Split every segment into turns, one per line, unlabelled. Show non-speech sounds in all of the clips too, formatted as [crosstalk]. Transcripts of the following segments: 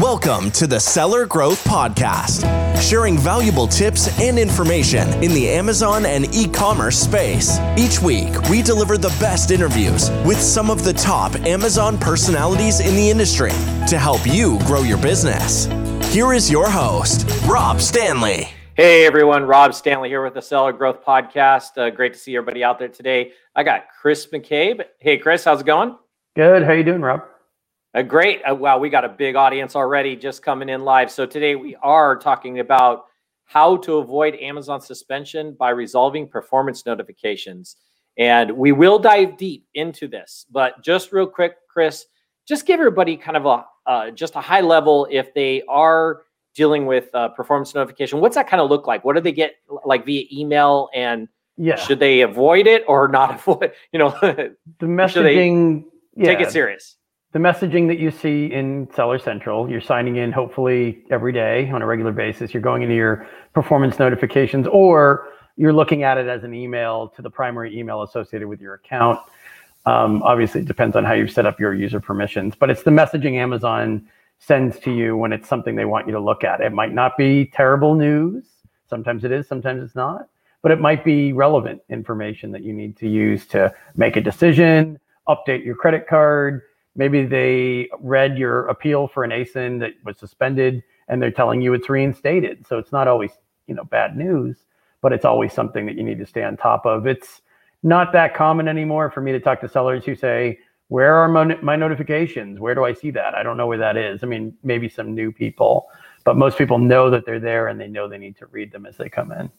Welcome to the Seller Growth Podcast, sharing valuable tips and information in the Amazon and e commerce space. Each week, we deliver the best interviews with some of the top Amazon personalities in the industry to help you grow your business. Here is your host, Rob Stanley.
Hey everyone, Rob Stanley here with the Seller Growth Podcast. Uh, great to see everybody out there today. I got Chris McCabe. Hey Chris, how's it going?
Good. How you doing, Rob?
Uh, great. Uh, wow, we got a big audience already just coming in live. So today we are talking about how to avoid Amazon suspension by resolving performance notifications. And we will dive deep into this, but just real quick, Chris, just give everybody kind of a uh, just a high level if they are dealing with uh, performance notification. What's that kind of look like? What do they get like via email and yeah. should they avoid it or not [laughs] avoid? You know,
the messaging.
Yeah. Take it serious
the messaging that you see in Seller Central, you're signing in hopefully every day on a regular basis. You're going into your performance notifications, or you're looking at it as an email to the primary email associated with your account. Um, obviously, it depends on how you've set up your user permissions, but it's the messaging Amazon sends to you when it's something they want you to look at. It might not be terrible news. Sometimes it is, sometimes it's not, but it might be relevant information that you need to use to make a decision, update your credit card Maybe they read your appeal for an ASIN that was suspended and they're telling you it's reinstated. So it's not always, you know, bad news, but it's always something that you need to stay on top of. It's not that common anymore for me to talk to sellers who say, where are my, my notifications? Where do I see that? I don't know where that is. I mean, maybe some new people, but most people know that they're there and they know they need to read them as they come in.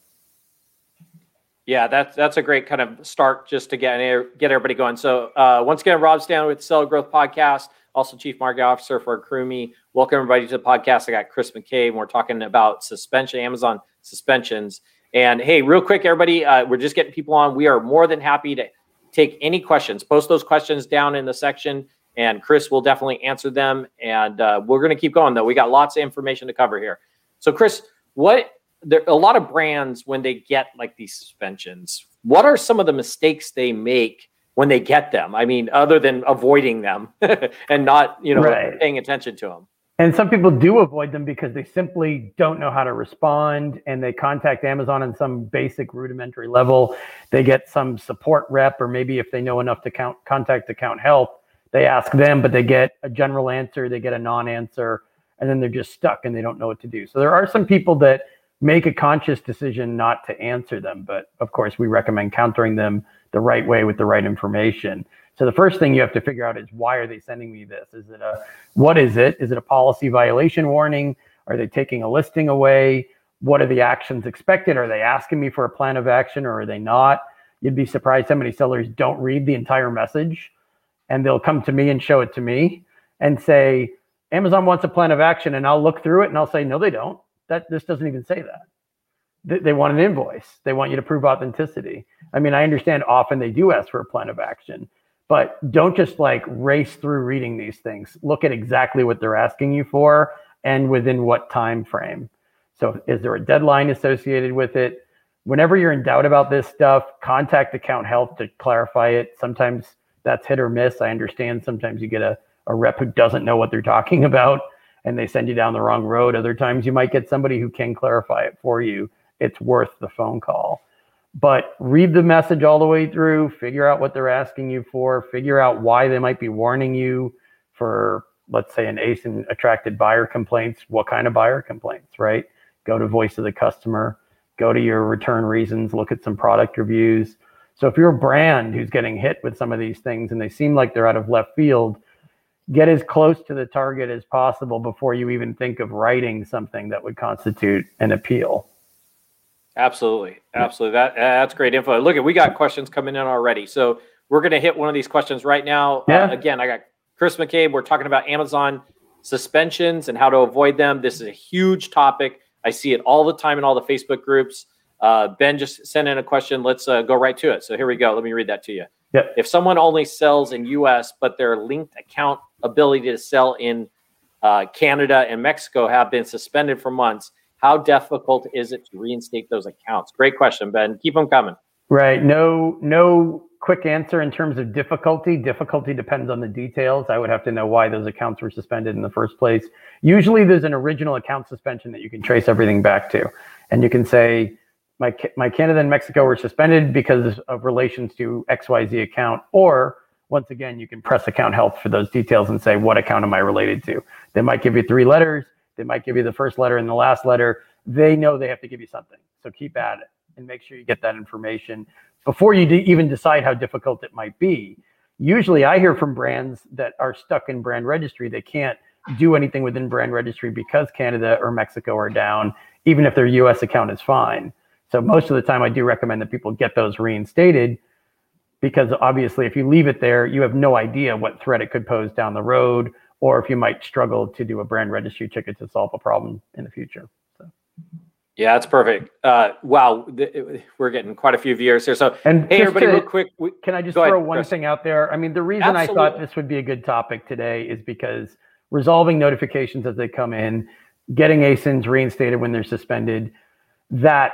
Yeah, that's that's a great kind of start just to get get everybody going. So uh, once again, Rob Stanley with Cell Growth Podcast, also Chief Marketing Officer for Accrueme. Welcome everybody to the podcast. I got Chris McCabe, and we're talking about suspension, Amazon suspensions. And hey, real quick, everybody, uh, we're just getting people on. We are more than happy to take any questions. Post those questions down in the section, and Chris will definitely answer them. And uh, we're going to keep going though. We got lots of information to cover here. So, Chris, what there a lot of brands when they get like these suspensions what are some of the mistakes they make when they get them? I mean other than avoiding them [laughs] and not you know right. paying attention to them
and some people do avoid them because they simply don't know how to respond and they contact amazon on some basic rudimentary level. They get some support rep or maybe if they know enough to count, contact account help they ask them but they get a general answer they get a non-answer and then they're just stuck and they don't know what to do. So there are some people that make a conscious decision not to answer them. But of course, we recommend countering them the right way with the right information. So the first thing you have to figure out is why are they sending me this? Is it a what is it? Is it a policy violation warning? Are they taking a listing away? What are the actions expected? Are they asking me for a plan of action or are they not? You'd be surprised how many sellers don't read the entire message and they'll come to me and show it to me and say, Amazon wants a plan of action. And I'll look through it and I'll say, no, they don't. That this doesn't even say that. They, want an invoice. They want you to prove authenticity. I mean, I understand often they do ask for a plan of action, but don't just like race through reading these things. Look at exactly what they're asking you for and within what time frame. So is there a deadline associated with it? Whenever you're in doubt about this stuff, contact account help to clarify it. Sometimes that's hit or miss. I understand sometimes you get a, a rep who doesn't know what they're talking [laughs] about and they send you down the wrong road. Other times you might get somebody who can clarify it for you. It's worth the phone call. But read the message all the way through, figure out what they're asking you for, figure out why they might be warning you for, let's say, an ASIN attracted buyer complaints. What kind of buyer complaints, right? Go to voice of the customer, go to your return reasons, look at some product reviews. So if you're a brand who's getting hit with some of these things and they seem like they're out of left field, get as close to the target as possible before you even think of writing something that would constitute an appeal.
Absolutely, absolutely. That that's great info. Look at we got questions coming in already, so we're going to hit one of these questions right now. Uh, yeah. Uh, again, I got Chris McCabe. We're talking about Amazon suspensions and how to avoid them. This is a huge topic. I see it all the time in all the Facebook groups. Uh, ben just sent in a question. Let's uh, go right to it. So here we go. Let me read that to you.
Yep.
If someone only sells in U.S. but their linked account ability to sell in uh, Canada and Mexico have been suspended for months, how difficult is it to reinstate those accounts? Great question, Ben. Keep them coming.
Right. No, no quick answer in terms of difficulty. Difficulty depends on the details. I would have to know why those accounts were suspended in the first place. Usually, there's an original account suspension that you can trace everything back to, and you can say, "My my Canada and Mexico were suspended because of relations to XYZ account," or once again, you can press account help for those details and say, "What account am I related to?" They might give you three letters. They might give you the first letter and the last letter. They know they have to give you something, so keep at it and make sure you get that information before you even decide how difficult it might be. Usually, I hear from brands that are stuck in brand registry. They can't do anything within brand registry because Canada or Mexico are down, even if their US account is fine. So, most of the time, I do recommend that people get those reinstated because obviously, if you leave it there, you have no idea what threat it could pose down the road, or if you might struggle to do a brand registry ticket to solve a problem in the future. So.
Yeah, that's perfect. Uh, wow, th- we're getting quite a few viewers here. So,
and
hey, everybody,
to,
real quick.
We, can I just throw ahead, one Chris. thing out there? I mean, the reason Absolutely. I thought this would be a good topic today is because resolving notifications as they come in, getting ASINs reinstated when they're suspended, that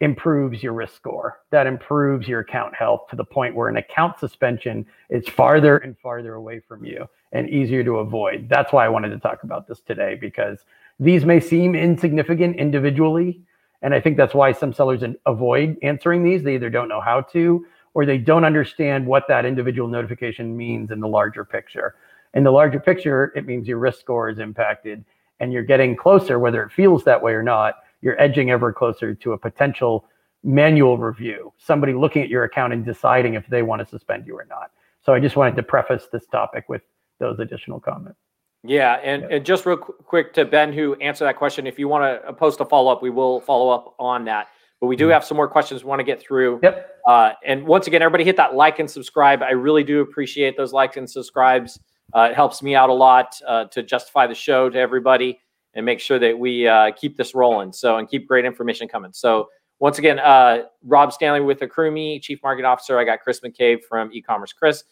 improves your risk score. That improves your account health to the point where an account suspension is farther and farther away from you and easier to avoid. That's why I wanted to talk about this today because these may seem insignificant individually. And I think that's why some sellers avoid answering these. They either don't know how to or they don't understand what that individual notification means in the larger picture. In the larger picture, it means your risk score is impacted and you're getting closer, whether it feels that way or not, you're edging ever closer to a potential manual review, somebody looking at your account and deciding if they want to suspend you or not. So I just wanted to preface this topic with those additional comments.
Yeah, and, and just real quick to Ben, who answered that question, if you want to post a follow up, we will follow up on that. But we do mm-hmm. have some more questions we want to get through.
Yep.
Uh, and once again, everybody hit that like and subscribe. I really do appreciate those likes and subscribes. Uh, it helps me out a lot uh, to justify the show to everybody and make sure that we uh, keep this rolling. So and keep great information coming. So once again, uh, Rob Stanley with Accrueme, Chief Market Officer. I got Chris McCabe from e-commerce. Chris,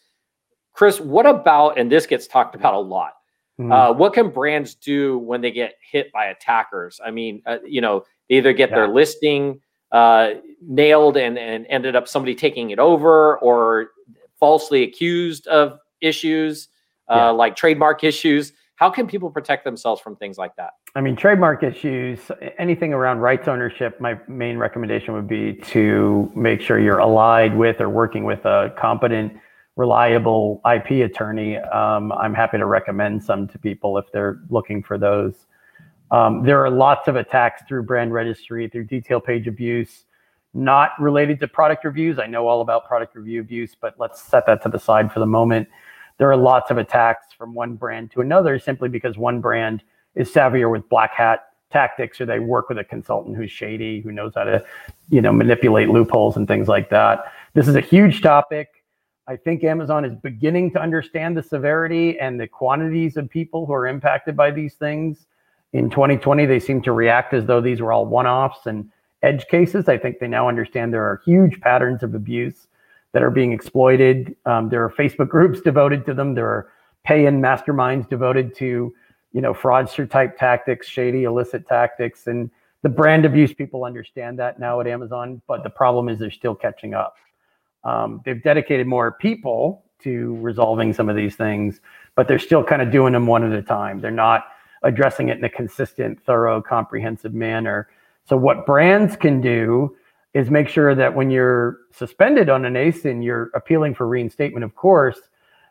Chris, what about? And this gets talked about a lot Mm-hmm. Uh, what can brands do when they get hit by attackers? I mean, uh, you know, they either get yeah. their listing uh, nailed and, and ended up somebody taking it over or falsely accused of issues uh, yeah. like trademark issues. How can people protect themselves from things like that?
I mean, trademark issues, anything around rights ownership, my main recommendation would be to make sure you're allied with or working with a competent reliable IP attorney, um, I'm happy to recommend some to people if they're looking for those. Um, there are lots of attacks through brand registry, through detail page abuse, not related to product reviews. I know all about product review abuse, but let's set that to the side for the moment. There are lots of attacks from one brand to another simply because one brand is savvier with black hat tactics or they work with a consultant who's shady, who knows how to, you know, manipulate loopholes and things like that. This is a huge topic. I think Amazon is beginning to understand the severity and the quantities of people who are impacted by these things. In 2020, they seem to react as though these were all one offs and edge cases. I think they now understand there are huge patterns of abuse that are being exploited. Um, there are Facebook groups devoted to them. There are pay in masterminds devoted to, you know, fraudster type tactics, shady, illicit tactics. And the brand abuse people understand that now at Amazon. But the problem is they're still catching up. Um, they've dedicated more people to resolving some of these things, but they're still kind of doing them one at a time. They're not addressing it in a consistent, thorough, comprehensive manner. So, what brands can do is make sure that when you're suspended on an ASIN, you're appealing for reinstatement, of course,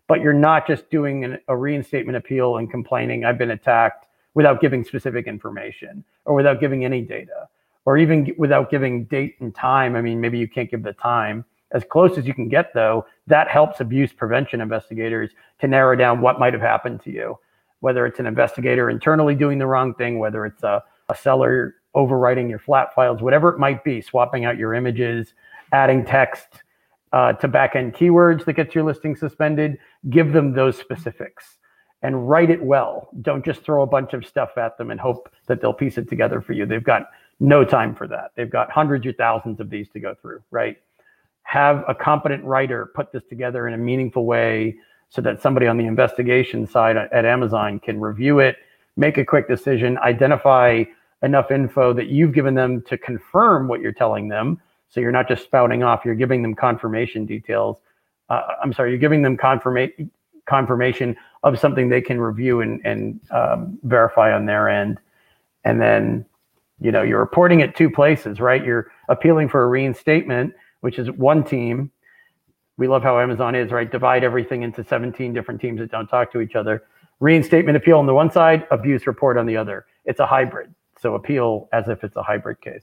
but you're not just doing an, a reinstatement appeal and complaining, I've been attacked without giving specific information or without giving any data or even without giving date and time. I mean, maybe you can't give the time as close as you can get, though, that helps abuse prevention investigators to narrow down what might have happened to you, whether it's an investigator internally doing the wrong thing, whether it's a, a seller overwriting your flat files, whatever it might be, swapping out your images, adding text uh, to backend keywords that gets your listing suspended, give them those specifics and write it well. Don't just throw a bunch of stuff at them and hope that they'll piece it together for you. They've got no time for that. They've got hundreds or thousands of these to go through, right? have a competent writer put this together in a meaningful way so that somebody on the investigation side at Amazon can review it, make a quick decision, identify enough info that you've given them to confirm what you're telling them. So you're not just spouting off, you're giving them confirmation details. uh, I'm sorry, you're giving them confirmation confirmation of something they can review and, and um, verify on their end. And then, you know, you're reporting it two places, right? You're appealing for a reinstatement, which is one team. We love how Amazon is, right? Divide everything into 17 different teams that don't talk to each other. Reinstatement appeal on the one side, abuse report on the other. It's a hybrid. So appeal as if it's a hybrid case.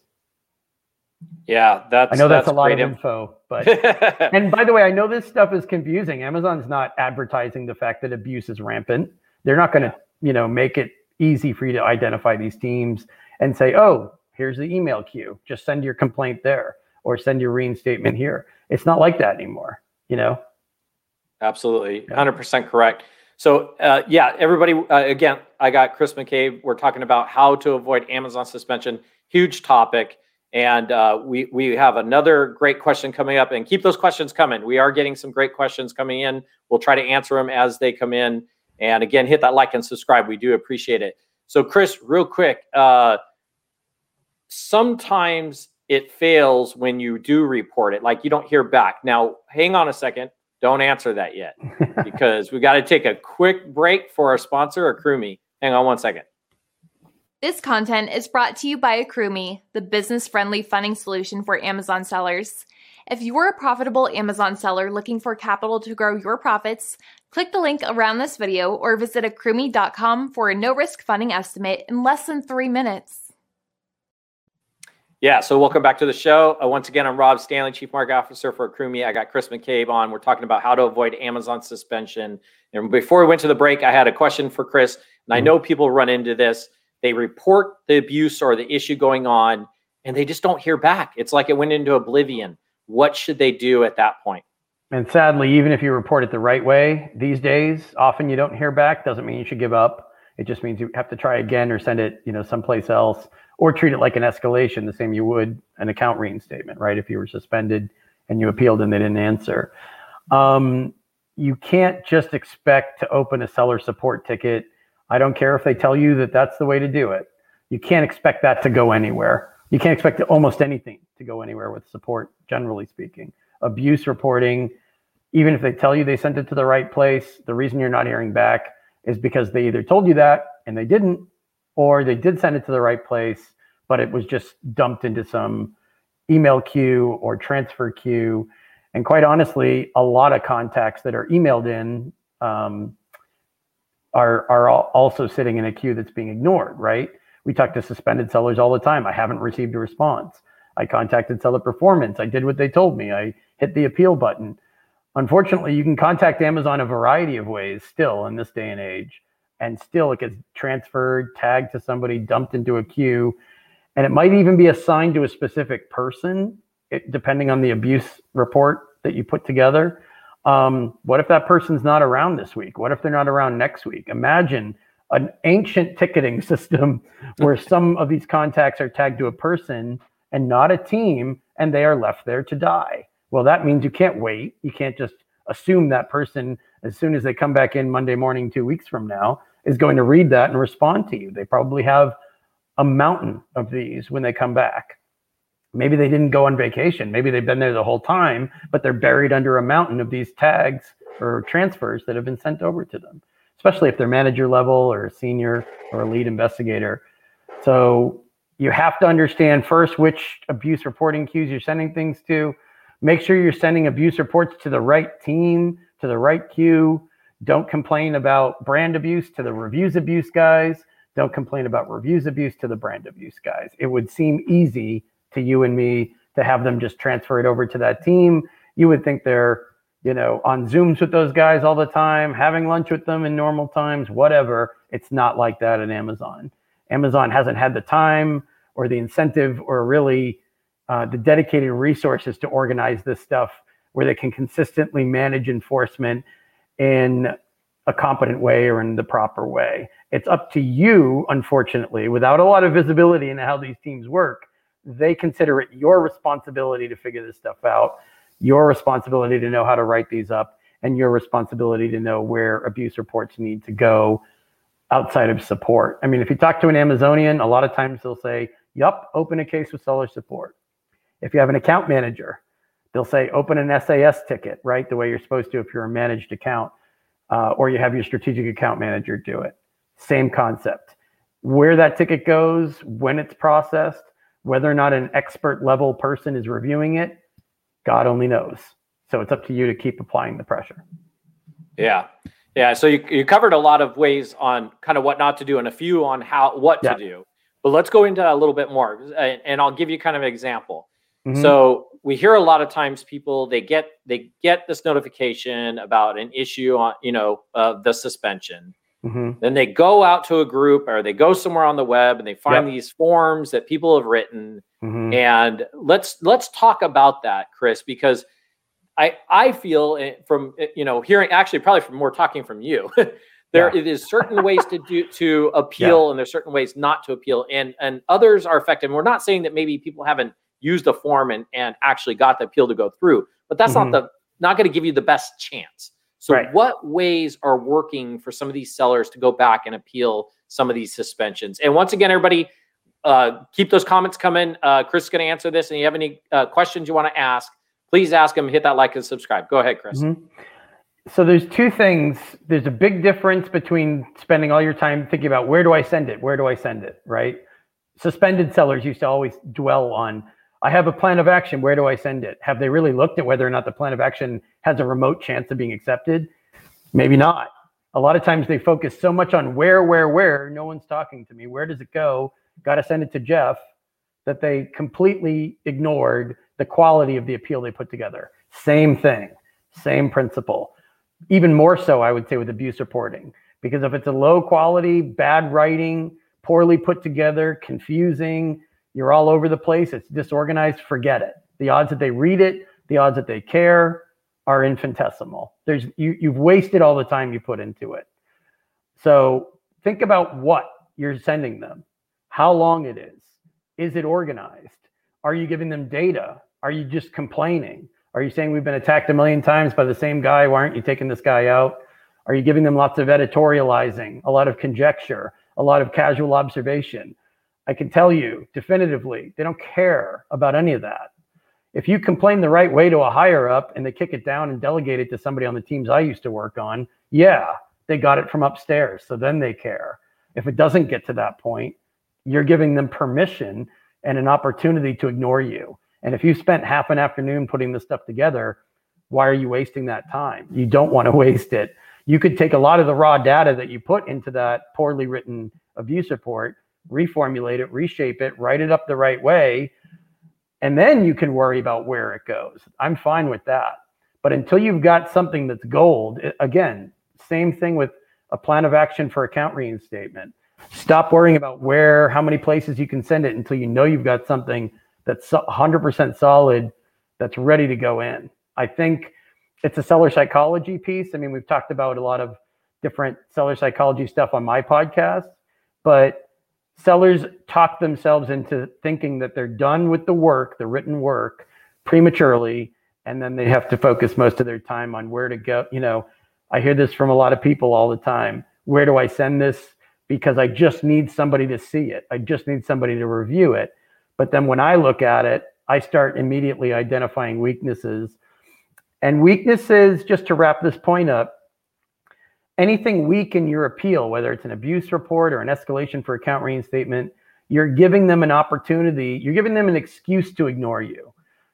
Yeah, that's.
I know that's,
that's
a lot of info, but [laughs] and by the way, I know this stuff is confusing. Amazon's not advertising the fact that abuse is rampant. They're not going to, you know, make it easy for you to identify these teams and say, "Oh, here's the email queue. Just send your complaint there or send your reinstatement here." It's not like that anymore, you know.
Absolutely, hundred percent correct. So, uh, yeah, everybody. Uh, again, I got Chris McCabe. We're talking about how to avoid Amazon suspension. Huge topic. And uh, we we have another great question coming up, and keep those questions coming. We are getting some great questions coming in. We'll try to answer them as they come in. And again, hit that like and subscribe. We do appreciate it. So, Chris, real quick, uh, sometimes it fails when you do report it, like you don't hear back. Now, hang on a second. Don't answer that yet because we've got to take a quick break for our sponsor, Accrueme. Hang on one second.
This content is brought to you by Accrueme, the business friendly funding solution for Amazon sellers. If you're a profitable Amazon seller looking for capital to grow your profits, click the link around this video or visit accrueme.com for a no risk funding estimate in less than three minutes.
Yeah, so welcome back to the show. Uh, once again, I'm Rob Stanley, Chief Market Officer for Accrueme. I got Chris McCabe on. We're talking about how to avoid Amazon suspension. And before we went to the break, I had a question for Chris. And I know people run into this they report the abuse or the issue going on and they just don't hear back. It's like it went into oblivion. What should they do at that point?
And sadly, even if you report it the right way these days, often you don't hear back. Doesn't mean you should give up. It just means you have to try again or send it, you know, someplace else, or treat it like an escalation, the same you would an account reinstatement, right? If you were suspended and you appealed and they didn't answer, um, you can't just expect to open a seller support ticket I don't care if they tell you that that's the way to do it. You can't expect that to go anywhere. You can't expect almost anything to go anywhere with support, generally speaking. Abuse reporting, even if they tell you they sent it to the right place, the reason you're not hearing back is because they either told you that and they didn't, or they did send it to the right place, but it was just dumped into some email queue or transfer queue. And quite honestly, a lot of contacts that are emailed in um, are are also sitting in a queue that's being ignored, right? We talk to suspended sellers all the time. I haven't received a response. I contacted seller performance. I did what they told me. I hit the appeal button. Unfortunately, you can contact Amazon a variety of ways still in this day and age, and still it gets transferred, tagged to somebody, dumped into a queue, and it might even be assigned to a specific person, it, depending on the abuse report that you put together. Um, what if that person's not around this week? What if they're not around next week? Imagine an ancient ticketing [laughs] system where some of these contacts are tagged to a person and not a team, and they are left there to die. Well, that means you can't wait. You can't just assume that person, as soon as they come back in Monday morning, two weeks from now, is going to read that and respond to you. They probably have a mountain of these when they come back. Maybe they didn't go on vacation. Maybe they've been there the whole time, but they're buried under a mountain of these tags or transfers that have been sent over to them, especially if they're manager level or a senior or a lead investigator. So you have to understand first which abuse reporting queues you're sending things to. Make sure you're sending abuse reports to the right team, to the right queue. Don't complain about brand abuse to the reviews abuse guys. Don't complain about reviews abuse to the brand abuse guys. It would seem easy to you and me to have them just transfer it over to that team. You would think they're, you know, on Zooms with those guys all the time, having lunch with them in normal times, whatever. It's not like that at Amazon. Amazon hasn't had the time or the incentive or really uh, the dedicated resources to organize this stuff where they can consistently manage enforcement in a competent way or in the proper way. It's up to you, unfortunately, without a lot of visibility into how these teams work, they consider it your responsibility to figure this stuff out, your responsibility to know how to write these up, and your responsibility to know where abuse reports need to go outside of support. I mean, if you talk to an Amazonian, a lot of times they'll say, Yup, open a case with seller support. If you have an account manager, They'll say open an SAS ticket, right? The way you're supposed to if you're a managed account, uh, or you have your strategic account manager do it. Same concept. Where that ticket goes, when it's processed, whether or not an expert level person is reviewing it, God only knows. So it's up to you to keep applying the pressure.
Yeah. Yeah. So you, you covered a lot of ways on kind of what not to do and a few on how what yeah. to do. But let's go into a little bit more and I'll give you kind of an example. Mm-hmm. So we hear a lot of times people they get they get this notification about an issue on you know uh, the suspension mm-hmm. then they go out to a group or they go somewhere on the web and they find yep. these forms that people have written mm-hmm. and let's let's talk about that chris because i i feel eh, from eh, you know hearing actually probably from more talking from you [laughs] there yeah. it is certain ways to do to [laughs] appeal yeah. and there's certain ways not to appeal and and others are effective and we're not saying that maybe people haven't used the form and, and actually got the appeal to go through. But that's mm-hmm. not the not going to give you the best chance. So right. what ways are working for some of these sellers to go back and appeal some of these suspensions? And once again, everybody, uh, keep those comments coming. Uh, Chris is going to answer this. And you have any uh, questions you want to ask, please ask them. Hit that like and subscribe. Go ahead, Chris. Mm-hmm.
So there's two things. There's a big difference between spending all your time thinking about where do I send it? Where do I send it? Right? Suspended sellers used to always dwell on I have a plan of action. Where do I send it? Have they really looked at whether or not the plan of action has a remote chance of being accepted? Maybe not. A lot of times they focus so much on where, where, where. No one's talking to me. Where does it go? Got to send it to Jeff that they completely ignored the quality of the appeal they put together. Same thing, same principle. Even more so, I would say, with abuse reporting. Because if it's a low quality, bad writing, poorly put together, confusing, you're all over the place, it's disorganized, forget it. The odds that they read it, the odds that they care are infinitesimal. There's you you've wasted all the time you put into it. So think about what you're sending them, how long it is. Is it organized? Are you giving them data? Are you just complaining? Are you saying we've been attacked a million times by the same guy? Why aren't you taking this guy out? Are you giving them lots of editorializing, a lot of conjecture, a lot of casual observation? I can tell you definitively, they don't care about any of that. If you complain the right way to a higher up and they kick it down and delegate it to somebody on the teams I used to work on, yeah, they got it from upstairs. So then they care. If it doesn't get to that point, you're giving them permission and an opportunity to ignore you. And if you spent half an afternoon putting this stuff together, why are you wasting that time? You don't want to [laughs] waste it. You could take a lot of the raw data that you put into that poorly written abuse report reformulate it, reshape it, write it up the right way, and then you can worry about where it goes. I'm fine with that. But until you've got something that's gold, again, same thing with a plan of action for account reinstatement. Stop worrying about where, how many places you can send it until you know you've got something that's 100% solid that's ready to go in. I think it's a seller psychology piece. I mean, we've talked about a lot of different seller psychology stuff on my podcast, but sellers talk themselves into thinking that they're done with the work, the written work, prematurely, and then they have to focus most of their time on where to go. You know, I hear this from a lot of people all the time. Where do I send this? Because I just need somebody to see it. I just need somebody to review it. But then when I look at it, I start immediately identifying weaknesses. And weaknesses, just to wrap this point up, anything weak in your appeal, whether it's an abuse report or an escalation for account reinstatement, you're giving them an opportunity, you're giving them an excuse to ignore you.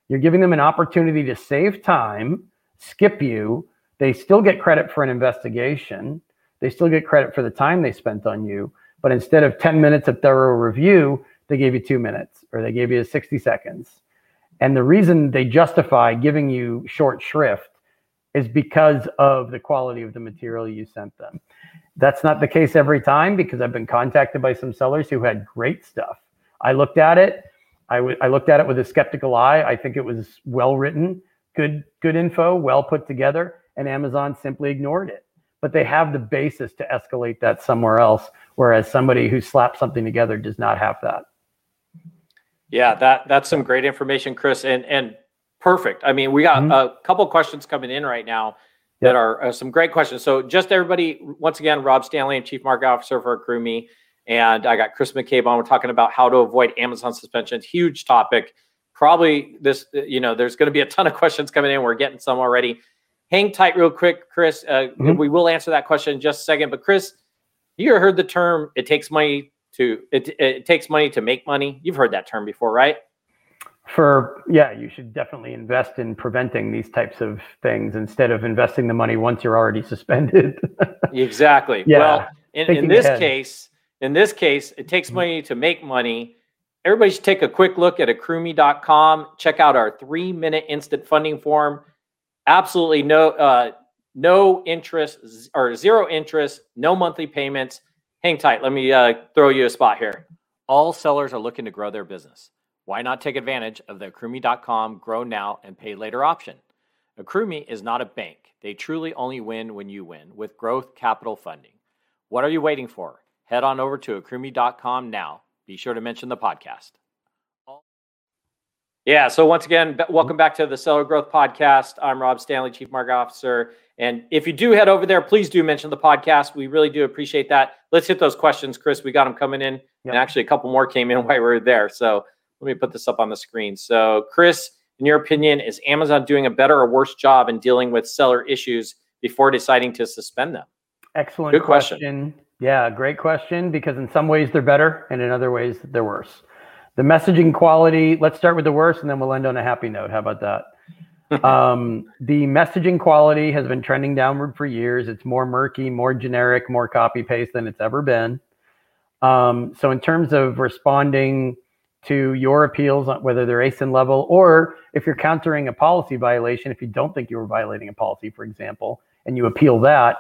You're giving them an opportunity to save time, skip you. They still get credit for an investigation. They still get credit for the time they spent on you. But instead of 10 minutes of thorough review, they gave you two minutes or they gave you 60 seconds. And the reason they justify giving you short shrift is because of the quality of the material you sent them. That's not the case every time because I've been contacted by some sellers who had great stuff. I looked at it. I, w- I looked at it with a skeptical eye. I think it was well written, good good info, well put together, and Amazon simply ignored it. But they have the basis to escalate that somewhere else, whereas somebody who slapped something together does not have that.
Yeah, that that's some great information, Chris. And and Perfect. I mean, we got mm-hmm. a couple questions coming in right now that are uh, some great questions. So, just everybody, once again, Rob Stanley, I'm Chief Market Officer for Accrueme, and I got Chris McCabe on. We're talking about how to avoid Amazon suspensions. Huge topic. probably this, you know, there's going to be a ton of questions coming in. We're getting some already. Hang tight, real quick, Chris. Uh, mm-hmm. We will answer that question in just a second. But Chris, you heard the term "it takes money to it, it takes money to make money"? You've heard that term before, right?
For yeah, you should definitely invest in preventing these types of things instead of investing the money once you're already [laughs] suspended.
exactly. Yeah. Well, in, in this ahead. case, in this case, it takes mm-hmm. money to make money. Everybody should take a quick look at accrueme.com. Check out our three minute instant funding form. Absolutely no uh, no interest or zero interest, no monthly payments. Hang tight. Let me uh, throw you a spot here. All sellers are looking to grow their business. Why not take advantage of the accrueme.com grow now and pay later option? Accrueme is not a bank. They truly only win when you win with growth capital funding. What are you waiting for? Head on over to accrueme.com now. Be sure to mention the podcast. Yeah. So once again, welcome back to the Seller Growth Podcast. I'm Rob Stanley, Chief Market Officer. And if you do head over there, please do mention the podcast. We really do appreciate that. Let's hit those questions, Chris. We got them coming in, yep. and actually a couple more came in [laughs] while we were there. So let me put this up on the screen. So, Chris, in your opinion, is Amazon doing a better or worse job in dealing with seller issues before deciding to suspend them?
Excellent Good question. question. Yeah, great question because in some ways they're better and in other ways they're worse. The messaging quality, let's start with the worst and then we'll end on a happy note. How about that? [laughs] um, the messaging quality has been trending downward for years. It's more murky, more generic, more copy paste than it's ever been. Um, so, in terms of responding to your appeals, whether they're ASIN level or if you're countering a policy violation, if you don't think you were violating a policy, for example, and you appeal that,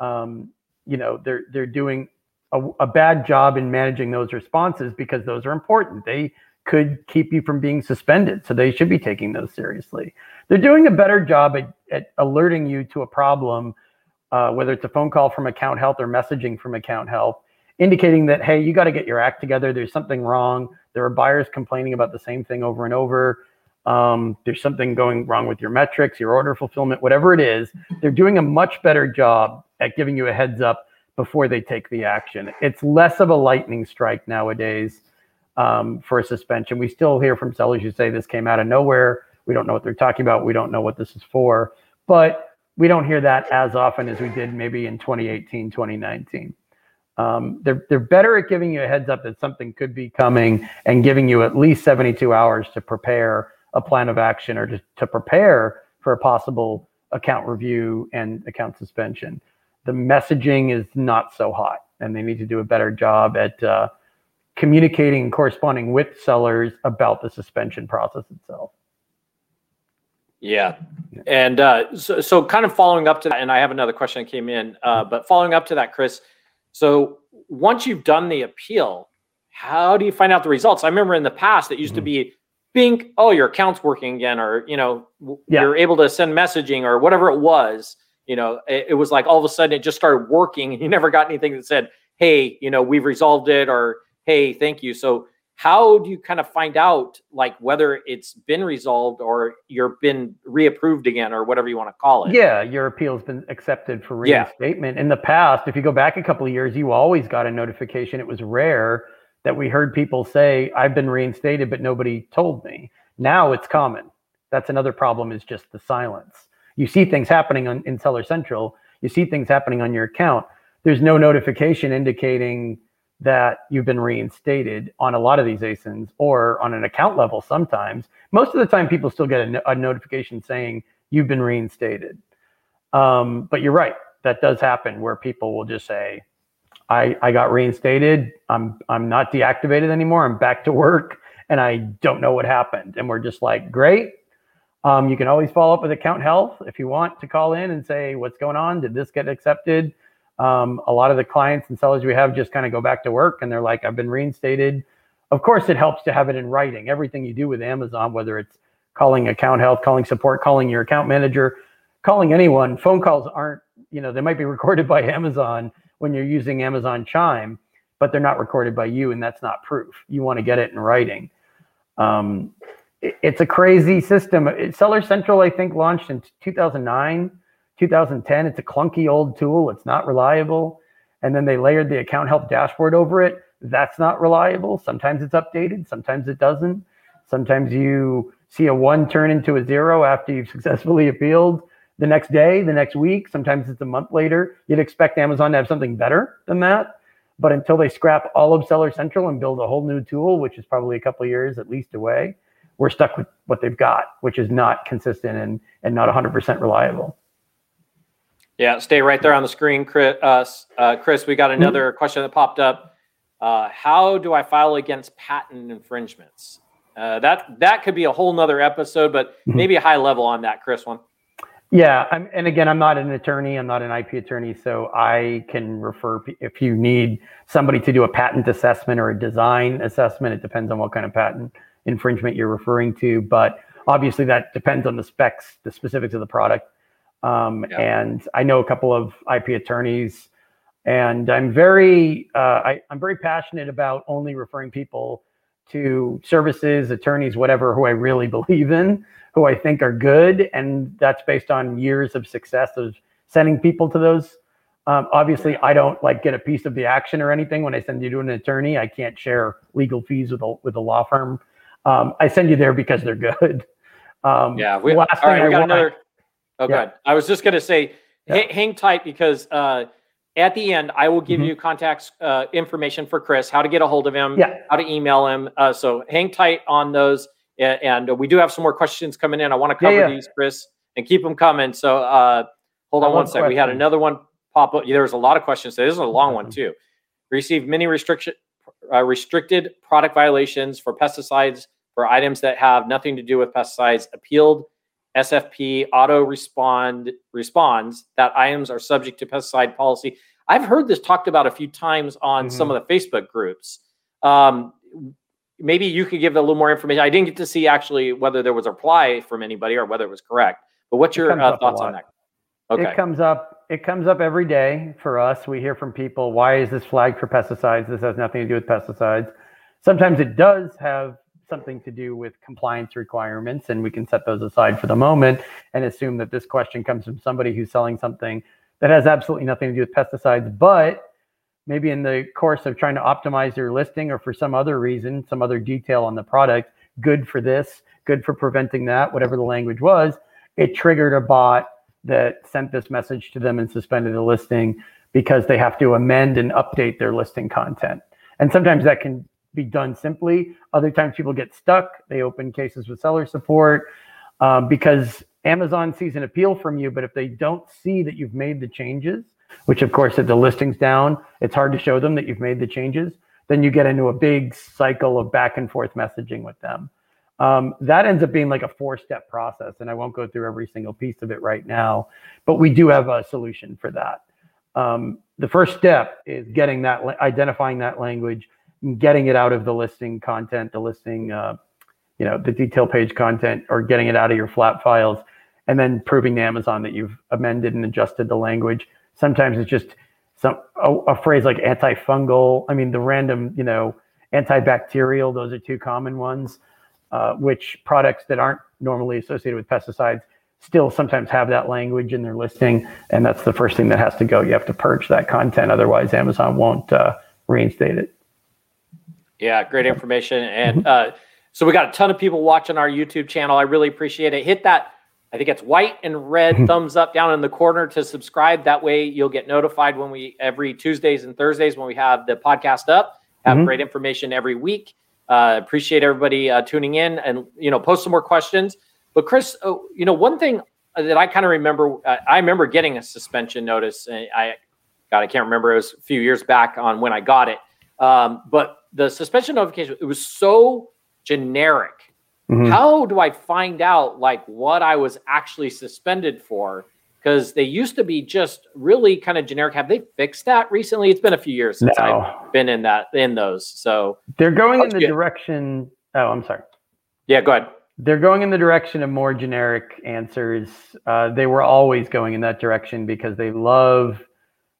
um, you know they're they're doing a, a bad job in managing those responses because those are important. They could keep you from being suspended, so they should be taking those seriously. They're doing a better job at, at alerting you to a problem, uh, whether it's a phone call from account health or messaging from account health, indicating that hey, you got to get your act together. There's something wrong. There are buyers complaining about the same thing over and over. Um, there's something going wrong with your metrics, your order fulfillment, whatever it is. They're doing a much better job at giving you a heads up before they take the action. It's less of a lightning strike nowadays um, for a suspension. We still hear from sellers who say this came out of nowhere. We don't know what they're talking about. We don't know what this is for. But we don't hear that as often as we did maybe in 2018, 2019. Um, they're, they're better at giving you a heads up that something could be coming and giving you at least 72 hours to prepare a plan of action or to, to prepare for a possible account review and account suspension the messaging is not so hot, and they need to do a better job at uh, communicating and corresponding with sellers about the suspension process itself.
Yeah. And uh, so, so, kind of following up to that, and I have another question that came in, uh, but following up to that, Chris. So, once you've done the appeal, how do you find out the results? I remember in the past it used mm-hmm. to be bink, oh, your account's working again, or you know, yeah. you're able to send messaging or whatever it was you know it, it, was like all of a sudden it just started working and you never got anything that said hey you know we've resolved it or hey thank you so how do you kind of find out like whether it's been resolved or you're been reapproved again or whatever you want to call it?
Yeah your appeal's been accepted for reinstatement. Yeah. in the past if you go back a couple of years you always got a notification. It was rare that we heard people say i've been reinstated but nobody told me. Now it's common. That's another problem is just the silence. You see things happening on, in Seller Central, you see things happening on your account. There's no notification indicating that you've been reinstated on a lot of these ASINs or on an account level sometimes. Most of the time, people still get a, a notification saying you've been reinstated. Um, but you're right, that does happen where people will just say, I, I got reinstated. I'm I'm not deactivated anymore. I'm back to work and I don't know what happened. And we're just like, great, um, you can always follow up with account health if you want to call in and say, what's going on? Did this get accepted? Um, a lot of the clients and sellers we have just kind of go back to work and they're like, I've been reinstated. Of course, it helps to have it in writing. Everything you do with Amazon, whether it's calling account health, calling support, calling your account manager, calling anyone, phone calls aren't, you know, they might be [laughs] recorded by Amazon when you're using Amazon Chime, but they're not recorded by you, and that's not proof. You want to get it in writing. Um, it's a crazy system. Seller Central, I think, launched in 2009, 2010. It's a clunky old tool. It's not reliable. And then they layered the account help dashboard over it. That's not reliable. Sometimes it's updated, sometimes it doesn't. Sometimes you see a one turn into a zero after you've [laughs] successfully appealed the next day, the next week. Sometimes it's a month later. You'd expect Amazon to have something better than that. But until they scrap all of Seller Central and build a whole new tool, which is probably a couple years at least away, we're stuck with what they've got, which is not consistent and, and not 100% reliable.
Yeah, stay right there on the screen, Chris. Uh, uh, Chris we got mm-hmm. another mm-hmm. question that popped up. Uh, how do I file against patent infringements? Uh, that that could be a whole nother episode, but mm-hmm. maybe a high level on that, Chris. One.
Yeah, I'm, and again, I'm not an attorney. I'm not an IP attorney, so I can refer if you need somebody to do a patent assessment or a design assessment. It depends on what kind of patent infringement you're referring to, but obviously that depends on the specs, the specifics of the product. Um, yeah. And I know a couple of IP attorneys, and I'm very uh, I, I'm very passionate about only referring people to services, attorneys, whatever, who I really [laughs] believe in, who I think are good. And that's based on years of success of sending people to those. Um, obviously, I don't like get a piece of the action or anything when I send you to an attorney. I can't share legal fees with a, with a law firm. Um, I send you there because they're good. [laughs]
Um, yeah. We, last all right, got want, another. Oh, yeah. good. I was just going to say, yeah. hang tight because uh, at the end, I will give mm-hmm. you contacts uh, information for Chris, how to get a hold of him, yeah. how to email him. Uh, so hang tight on those. And, and, we do have some more questions coming in. I want to cover yeah, these, Chris, and keep them coming. So uh, hold on one second. We had another one pop up. There was a lot of questions. So this is a long mm-hmm. one too. Received many restriction uh, restricted product violations for pesticides for items that have nothing to do with pesticides. Appealed SFP auto respond responds that items are subject to pesticide policy. I've heard this talked about a few times on mm-hmm. some of the Facebook groups. Um, maybe you could give a little more information. I didn't get to see actually whether there was a reply from anybody or whether it was correct. But what's your uh, thoughts on that?
Okay. It comes up. It comes up every day for us. We hear from people, "Why is this flagged for pesticides? This has nothing to do with pesticides." Sometimes it does have something to do with compliance requirements, and we can set those aside for the moment and assume that this question comes from somebody who's selling something that has absolutely nothing to do with pesticides, but maybe in the course of trying to optimize your listing or for some other reason, some other detail on the product, good for this, good for preventing that, whatever the language was, it triggered a bot that sent this message to them and suspended the listing because they have to amend and update their listing content. And sometimes that can be done simply. Other times people get stuck. They open cases with seller support um, because Amazon sees an appeal from you, but if they don't see that you've made the changes, which of course if the listing's down, it's hard to show them that you've made the changes, then you get into a big cycle of back and forth messaging with them. Um, that ends up being like a four step process, and I won't go through every single piece of it right now, but we do have a solution for that. Um, the first step is getting that, identifying that language, getting it out of the listing content, the listing, uh, you know, the detail page content, or getting it out of your flat files, and then proving to Amazon that you've amended and adjusted the language. Sometimes it's just some a, a phrase like antifungal. I mean, the random, you know, antibacterial. Those are two common ones. Uh, which products that aren't normally associated with pesticides still sometimes have that language in their listing, and that's the first thing that has to go. You have to purge that content, otherwise Amazon won't uh, reinstate it.
Yeah, great information. And mm-hmm. uh, so we got a ton of people watching our YouTube channel. I really appreciate it. Hit that, I think it's white and red mm-hmm. thumbs up down in the corner to subscribe. That way you'll get notified when we, every Tuesdays and Thursdays, when we have the podcast up, have mm-hmm. great information every week. Uh, appreciate everybody uh, tuning in and, you know, post some more questions. But Chris, oh, you know, one thing that I kind of remember, uh, I remember getting a suspension notice. And I, God, I can't remember. It was a few years back on when I got it. Um, but the suspension notification it was so generic. Mm-hmm. How do I find out like what I was actually suspended for? Because they used to be just really kind of generic. Have they fixed that recently? It's been a few years since no. I've been in that in those. So
they're going in the good. direction. Oh, I'm sorry.
Yeah, go ahead.
They're going in the direction of more generic answers. Uh, they were always going in that direction because they love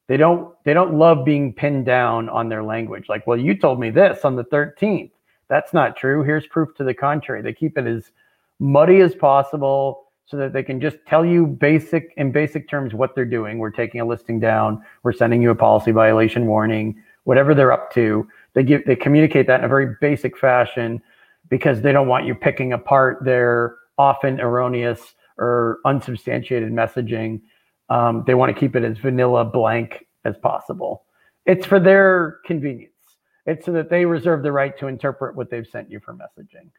they don't they don't love being pinned down on their language. Like well you told me this on the 13th that's not true. Here's proof to the contrary. They keep it as muddy as possible so that they can just tell you basic in basic terms what they're doing. We're taking a listing down. We're sending you a policy violation warning whatever they're up to. They give they communicate that in a very basic fashion because they don't want you picking apart their often erroneous or unsubstantiated messaging. Um, they want to keep it as vanilla blank as possible. It's for their convenience. It's so that they reserve the right to interpret what they've sent you for messaging.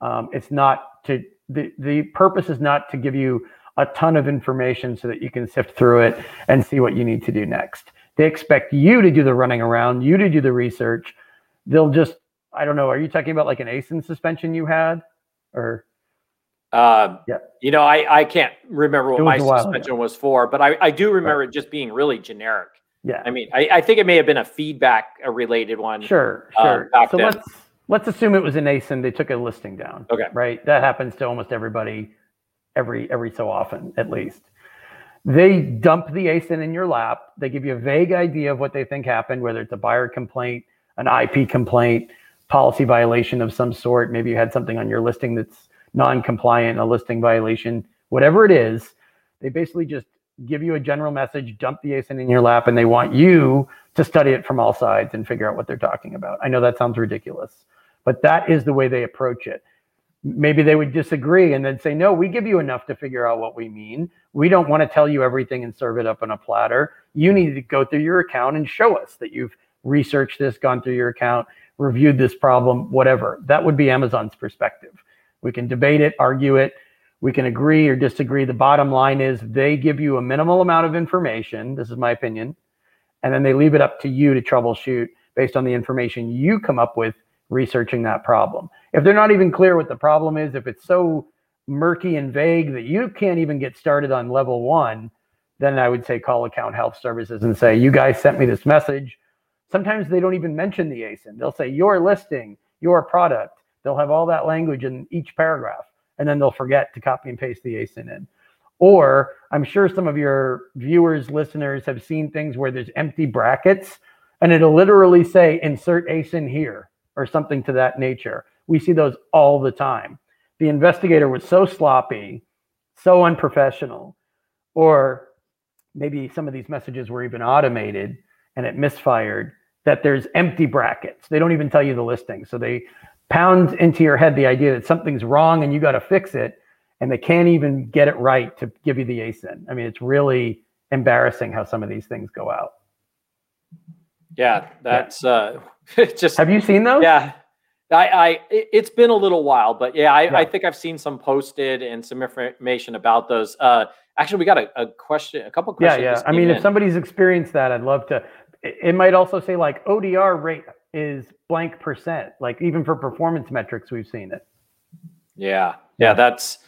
Um, it's not to the the purpose is not to give you a ton of information so that you can sift through it and see what you need to do next. They expect you to do the running around, you to do the research. They'll just I don't know. Are you talking about like an ASIN suspension you had, or?
Uh, yeah. You know, I, I can't remember what my suspension was for, but I, I do remember right. it just being really generic.
Yeah.
I mean, I, I think it may have been a feedback a related one.
Sure, uh, sure. so then. let's let's assume it was an ASIN. They took a listing down.
Okay.
Right. That happens to almost everybody, every every so often at least. They dump the ASIN in your lap. They give you a vague idea of what they think happened, whether it's a buyer complaint, an IP complaint, policy violation of some sort. Maybe you had something on your listing that's non-compliant, a listing violation, whatever it is. They basically just give you a general message, dump the ASIN in your lap, and they want you to study it from all sides and figure out what they're talking about. I know that sounds ridiculous, but that is the way they approach it. Maybe they would disagree and then say, no, we give you enough to figure out what we mean. We don't want to tell you everything and serve it up on a platter. You need to go through your account and show us that you've researched this, gone through your account, reviewed this problem, whatever. That would be Amazon's perspective. We can debate it, argue it, we can agree or disagree. The bottom line is they give you a minimal amount of information. This is my opinion. And then they leave it up to you to troubleshoot based on the information you come up with researching that problem. If they're not even clear what the problem is, if it's so murky and vague that you can't even get started on level one, then I would say call account health services and say, you guys sent me this message. Sometimes they don't even mention the ASIN. They'll say your listing, your product. They'll have all that language in each paragraph and then they'll forget to copy and paste the ASIN in. Or I'm sure some of your viewers, listeners have seen things where there's empty brackets and it'll literally say insert ASIN here or something to that nature. We see those all the time. The investigator was so sloppy, so unprofessional, or maybe some of these messages were even automated and it misfired that there's empty brackets. They don't even tell you the listing. So they pounds into your head the idea that something's wrong and you got to fix it and they can't even get it right to give you the ASIN. I mean, it's really embarrassing how some of these things go out.
Yeah, that's uh [laughs] just
Have you seen those?
Yeah. I, I it's been a little while, but yeah, I, yeah. I think I've seen some posted and some information about those. Uh actually we got a, a question, a couple questions.
Yeah, yeah. I mean, in. if somebody's experienced that, I'd love to it might also say like ODR rate is blank percent. Like even for performance metrics, we've seen it.
Yeah, yeah, that's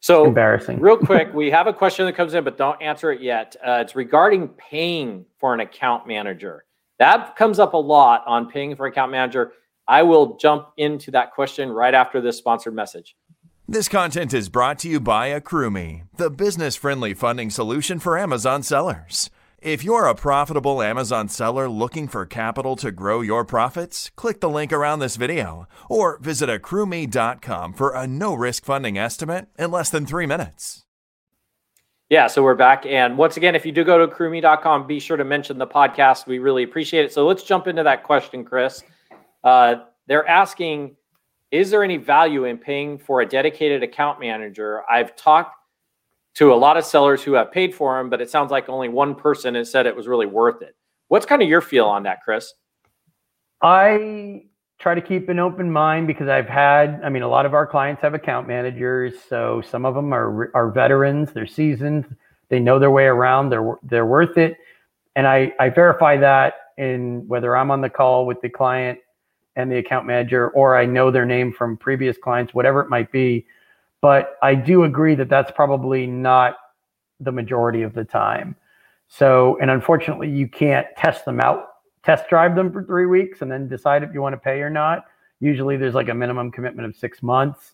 so
embarrassing.
real quick, [laughs] we have a question that comes in, but don't answer it yet. Uh, it's regarding paying for an account manager. That comes up a lot on paying for account manager. I will jump into that question right after this sponsored message.
This content is brought to you by Accrueme, the business friendly funding solution for Amazon sellers. If you're a profitable Amazon seller looking for capital to grow your profits, click the link around this video or visit accrueme.com for a no risk funding estimate in less than three minutes.
Yeah, so we're back. And once again, if you do go to accrueme.com, be sure to mention the podcast. We really appreciate it. So let's jump into that question, Chris. Uh, they're asking Is there any value in paying for a dedicated account manager? I've talked to a lot of sellers who have paid for them, but it sounds like only one person has said it was really worth it. What's kind of your feel on that, Chris?
I try to keep an open mind because I've had, I mean, a lot of our clients have account managers, so some of them are are veterans, they're seasoned, they know their way around, they're they're worth it, and I I verify that in whether I'm on the call with the client and the account manager, or I know their name from previous clients, whatever it might be. But I do agree that that's probably not the majority of the time. So, and unfortunately, you can't test them out, test drive them for three weeks and then decide if you want to pay or not. Usually there's like a minimum commitment of six months.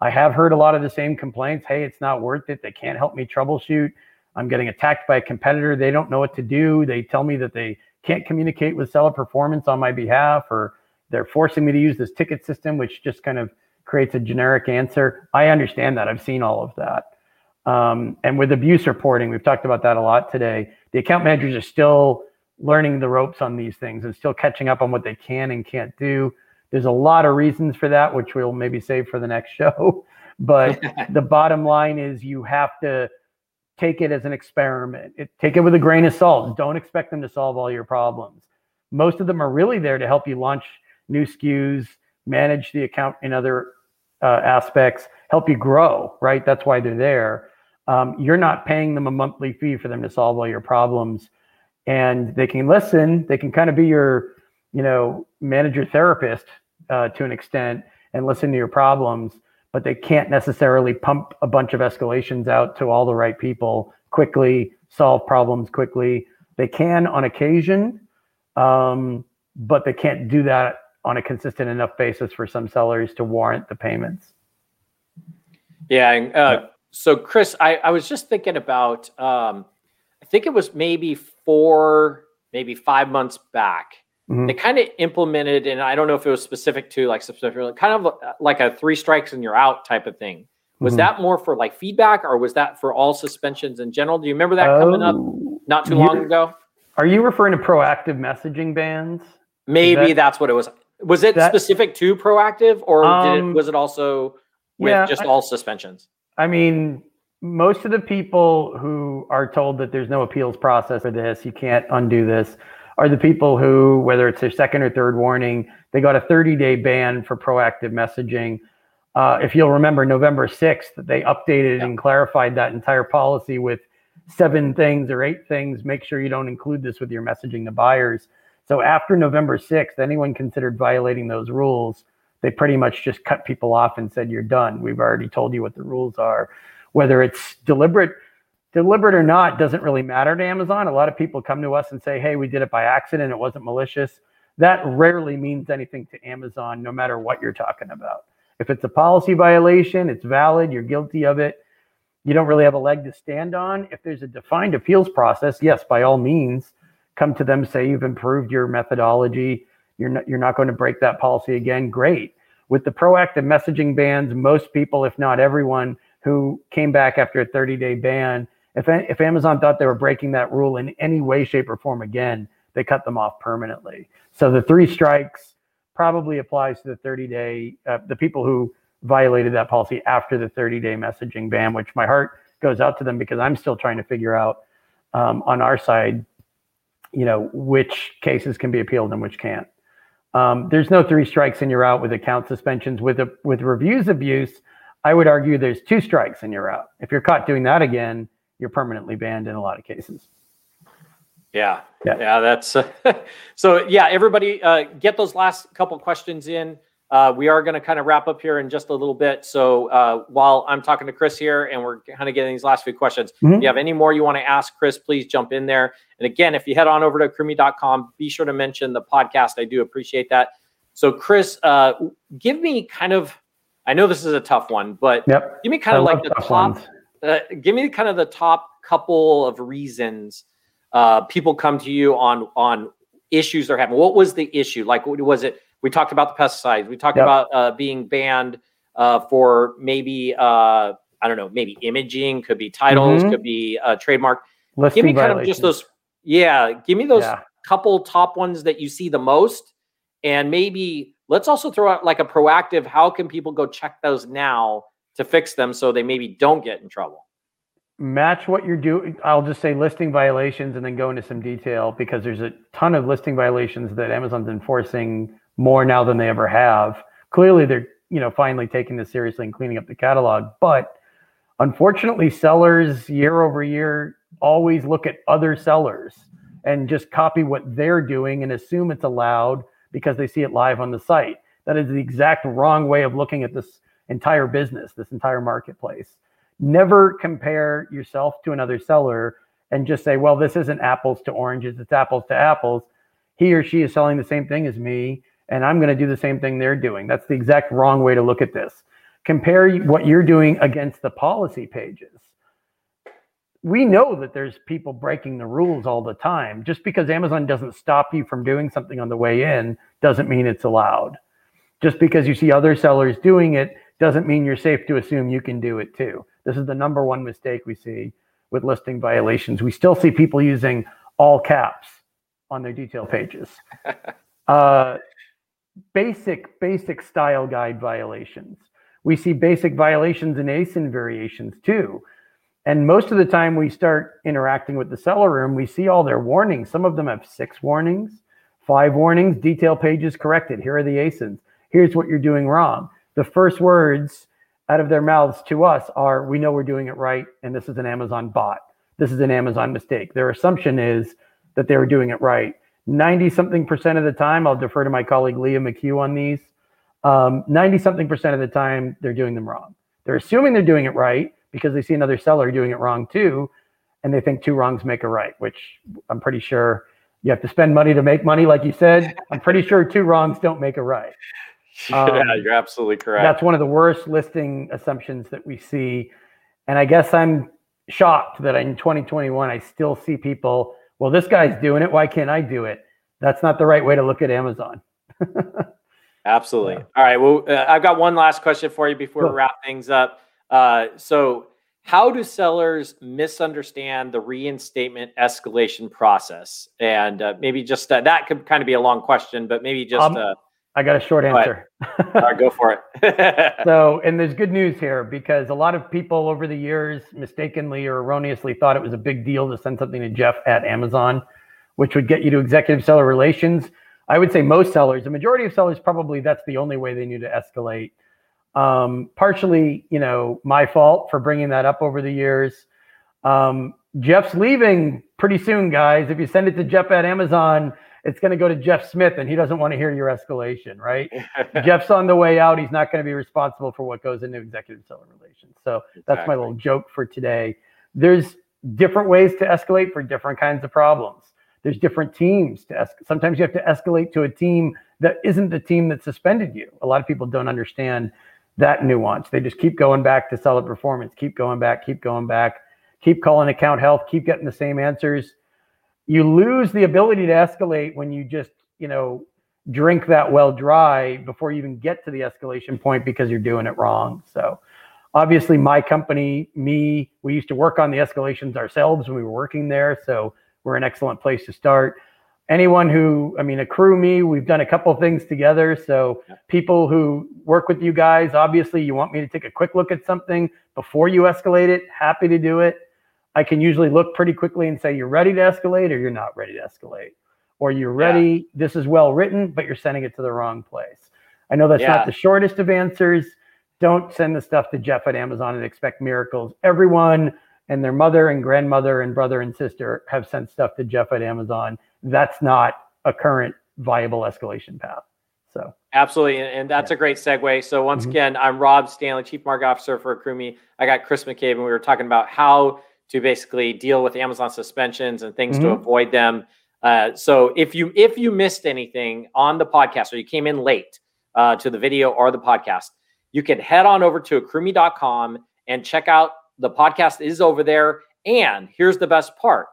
I have heard a lot of the same complaints. Hey, it's not worth it. They can't help me troubleshoot. I'm getting attacked by a competitor. They don't know what to do. They tell me that they can't communicate with seller performance on my behalf, or they're forcing me to use this ticket system, which just kind of creates a generic answer. I understand that. I've seen all of that. Um, and with abuse reporting, we've talked about that a lot today. The account managers are still learning the ropes on these things and still catching up on what they can and can't do. There's a lot of reasons for that, which we'll maybe save for the next [laughs] show. But [laughs] the bottom line is you have to take it as an experiment. It, take it with a grain of salt. Don't expect them to solve all your problems. Most of them are really there to help you launch new SKUs, manage the account in other uh, aspects, help you grow, right? That's why they're there. Um, you're not paying them a monthly fee for them to solve all your problems. And they can listen, they can kind of be your, you know, manager therapist uh, to an extent and listen to your problems, but they can't necessarily pump a bunch of escalations out to all the right people quickly, solve problems quickly. They can on occasion, um, but they can't do that on a consistent enough basis for some sellers to warrant the payments.
Yeah. Uh, so, Chris, I, I, was just thinking about, um, I think it was maybe four, maybe five months back. Mm-hmm. They kind of implemented, and I don't know if it was specific to like specific, kind of uh, like a three strikes and you're out type of thing. Was mm-hmm. that more for like feedback, or was that for all suspensions in general? Do you remember that coming up oh, not too long ago?
Are you referring to proactive messaging bans?
Maybe that, that's what it was. Was it that, specific to proactive, or um, it, was it also with yeah, just I, all suspensions?
I mean, most of the people who are told that there's no appeals process for this, you can't undo this, are the people who, whether it's their second or third warning, they got a 30 day ban for proactive messaging. Uh, if you'll remember, November 6th, they updated yeah. and clarified that entire policy with seven things or eight things. Make sure you don't include this with your messaging to buyers. So after November 6th, anyone considered violating those rules, they pretty much just cut people off and said, You're done. We've already told you what the rules are. Whether it's deliberate, deliberate or not, doesn't really matter to Amazon. A lot of people come to us and say, Hey, we did it by accident. It wasn't malicious. That rarely means anything to Amazon, no matter what you're talking about. If it's a policy violation, it's valid, you're guilty of it, you don't really have a leg to stand on. If there's a defined appeals process, yes, by all means, come to them, say you've improved your methodology, you're not, you're not going to break that policy again. Great. With the proactive messaging bans, most people, if not everyone, who came back after a 30 day ban, if, if Amazon thought they were breaking that rule in any way, shape, or form again, they cut them off permanently. So the three strikes probably applies to the 30 day, uh, the people who violated that policy after the 30 day messaging ban, which my heart goes out to them because I'm still trying to figure out um, on our side you know which cases can be appealed and which can't. Um, there's no three strikes and you're out with account suspensions. With a, with reviews abuse, I would argue there's two strikes and you're out. If you're caught doing that again, you're permanently banned in a lot of cases.
Yeah, yeah, yeah that's uh, [laughs] so. Yeah, everybody, uh, get those last couple questions in. Uh, we are going to kind of wrap up here in just a little bit. So uh, while I'm talking to Chris here and we're kind of getting these last few questions, mm-hmm. if you have any more you want to ask Chris, please jump in there. And again, if you head on over to accrueme.com, be sure to mention the podcast. I do appreciate that. So, Chris, uh, give me kind of, I know this is a tough one, but yep. give me kind of I like the top, uh, give me kind of the top couple of reasons uh, people come to you on on issues they're having. What was the issue? Like, was it? We talked about the pesticides. We talked yep. about uh, being banned uh, for maybe uh, I don't know, maybe imaging. Could be titles. Mm-hmm. Could be uh, trademark. Listing give me kind of just those. Yeah, give me those yeah. couple top ones that you see the most, and maybe let's also throw out like a proactive. How can people go check those now to fix them so they maybe don't get in trouble?
match what you're doing. I'll just say listing violations and then go into some detail because there's a ton of listing violations that Amazon's enforcing more now than they ever have. Clearly, they're you know finally taking this seriously and cleaning up the catalog. But unfortunately, sellers year over year always look at other sellers and just copy what they're doing and assume it's allowed because they see it live on the site. That is the exact wrong way of looking at this entire business, this entire marketplace never compare yourself to another seller and just say, well, this isn't apples to oranges, it's apples to apples. He or she is selling the same thing as me, and I'm going to do the same thing they're doing. That's the exact wrong way to look at this. Compare what you're doing against the policy pages. We know that there's people breaking the rules all the time. Just because Amazon doesn't stop you from doing something on the way in doesn't mean it's allowed. Just because you see other sellers doing it doesn't mean you're safe to assume you can do it too. This is the number one mistake we see with listing violations. We still see people using all caps on their detail pages. [laughs] Uh, basic, basic style guide violations. We see basic violations in ASIN variations too. And most of the time we start interacting with the seller room, we see all their warnings. Some of them have six warnings, five warnings, detail pages corrected. Here are the ASINs. Here's what you're doing wrong. The first words out of their mouths to us are, we know we're doing it right, and this is an Amazon bot. This is an Amazon mistake. Their assumption is that they were doing it right. 90 something percent of the time, I'll defer to my colleague Leah McHugh on these. 90 um, something percent of the time, they're doing them wrong. They're assuming they're doing it right because they see another seller doing it wrong too. And they think two wrongs make a right, which I'm pretty sure you have to spend money to make money, like you said. I'm pretty sure two wrongs don't make a right. [laughs]
Um, yeah, you're absolutely correct.
That's one of the worst listing assumptions that we see. And I guess I'm shocked that in 2021, I still see people, well, this guy's doing it. Why can't I do it? That's not the right way to look at Amazon. [laughs]
Absolutely. Yeah. All right. Well, uh, I've got one last question for you before cool. we wrap things up. Uh, so, how do sellers misunderstand the reinstatement escalation process? And uh, maybe just uh, that could kind of be a long question, but maybe just. Um, uh,
I got a short answer.
All right, go for it. [laughs] [laughs]
so, and there's good news here because a lot of people over the years mistakenly or erroneously thought it was a big deal to send something to Jeff at Amazon, which would get you to executive seller relations. I would say most sellers, the majority of sellers, probably that's the only way they knew to escalate. Um, partially, you know, my fault for bringing that up over the years. Um, Jeff's leaving pretty soon, guys. If you send it to Jeff at Amazon, it's going to go to Jeff Smith, and he doesn't want to hear your escalation, right? [laughs] Jeff's on the way out. He's not going to be responsible for what goes into executive seller relations. So exactly. that's my little joke for today. There's different ways to escalate for different kinds of problems. There's different teams to escalate. Sometimes you have to escalate to a team that isn't the team that suspended you. A lot of people don't understand that nuance. They just keep going back to seller performance, keep going back, keep going back, keep calling account health, keep getting the same answers you lose the ability to escalate when you just you know drink that well dry before you even get to the escalation point because you're doing it wrong. So obviously my company me we used to work on the escalations ourselves when we were working there so we're an excellent place to start. Anyone who i mean AccrueMe we've done a couple things together so people who work with you guys obviously you want me to take a quick look at something before you escalate it happy to do it I can usually look pretty quickly and say, you're ready to escalate or you're not ready to escalate. Or you're ready, yeah. this is well written, but you're sending it to the wrong place. I know that's yeah. not the shortest of answers. Don't send the stuff to Jeff at Amazon and expect miracles. Everyone and their mother and grandmother and brother and sister have sent stuff to Jeff at Amazon. That's not a current viable escalation path. So
absolutely, and that's yeah. a great segue. So once mm-hmm. again, I'm Rob Stanley, Chief Market Officer for AccrueMe. I got Chris McCabe, and we were talking about how to basically deal with Amazon suspensions and things mm-hmm. to avoid them. Uh, so if you if you missed anything on the podcast or you came in late uh, to the video or the podcast, you can head on over to accrueme.com and check out the podcast is over there. And here's the best part: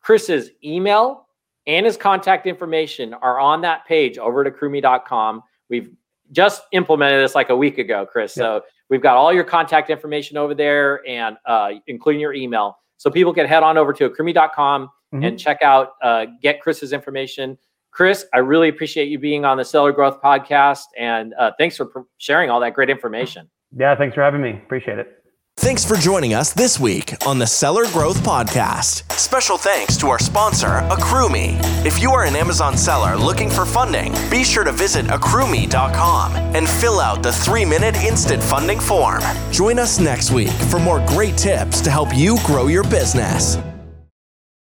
Chris's email and his contact information are on that page over at accrueme.com. We've just implemented this like a week ago, Chris. Yeah. So we've got all your contact information over there and uh, including your email. So people can head on over to accrueme.com mm-hmm. and check out, uh, get Chris's information. Chris, I really appreciate you being on the Seller Growth Podcast, and uh, thanks for sharing all that great information.
Yeah, thanks for having me. Appreciate it.
Thanks for joining us this week on the Seller Growth Podcast. Special thanks to our sponsor, AccrueMe. If you are an Amazon seller looking for funding, be sure to visit accrueme.com and fill out the three minute instant funding form. Join us next week for more great tips to help you grow your business.